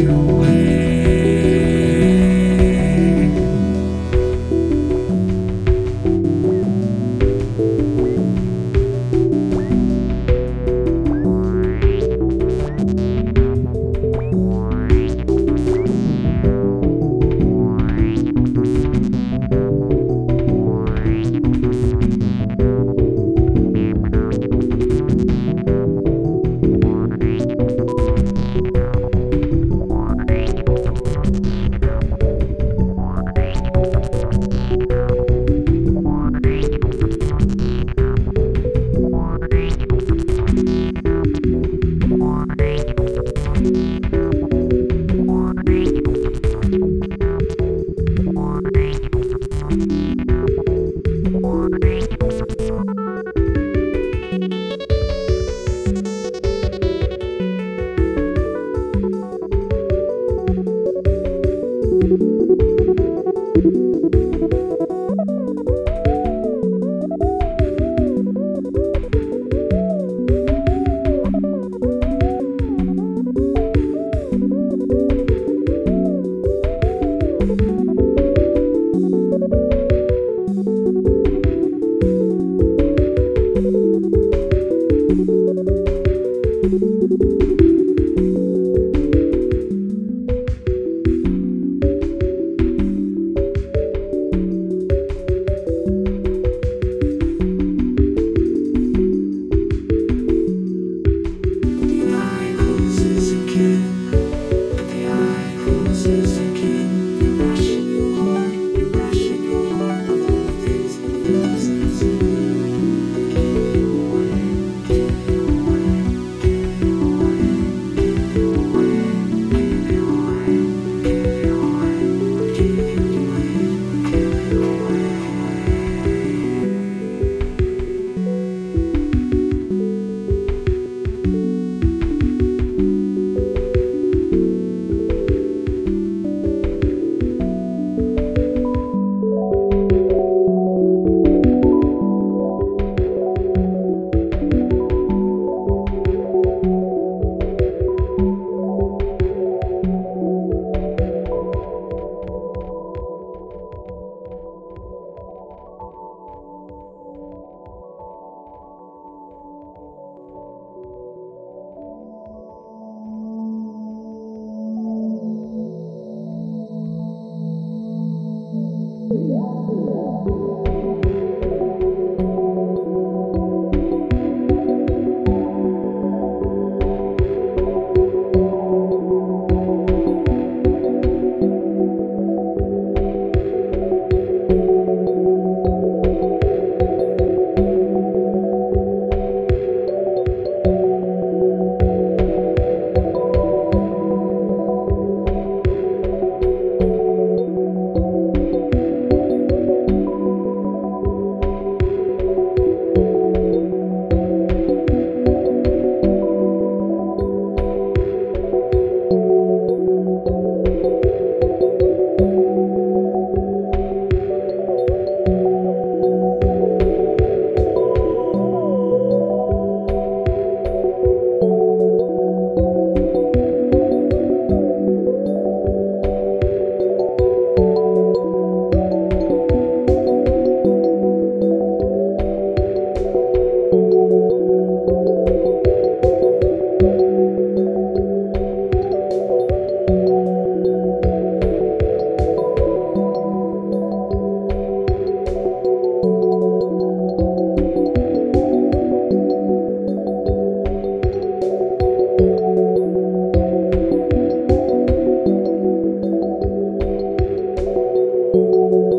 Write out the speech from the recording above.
you. Música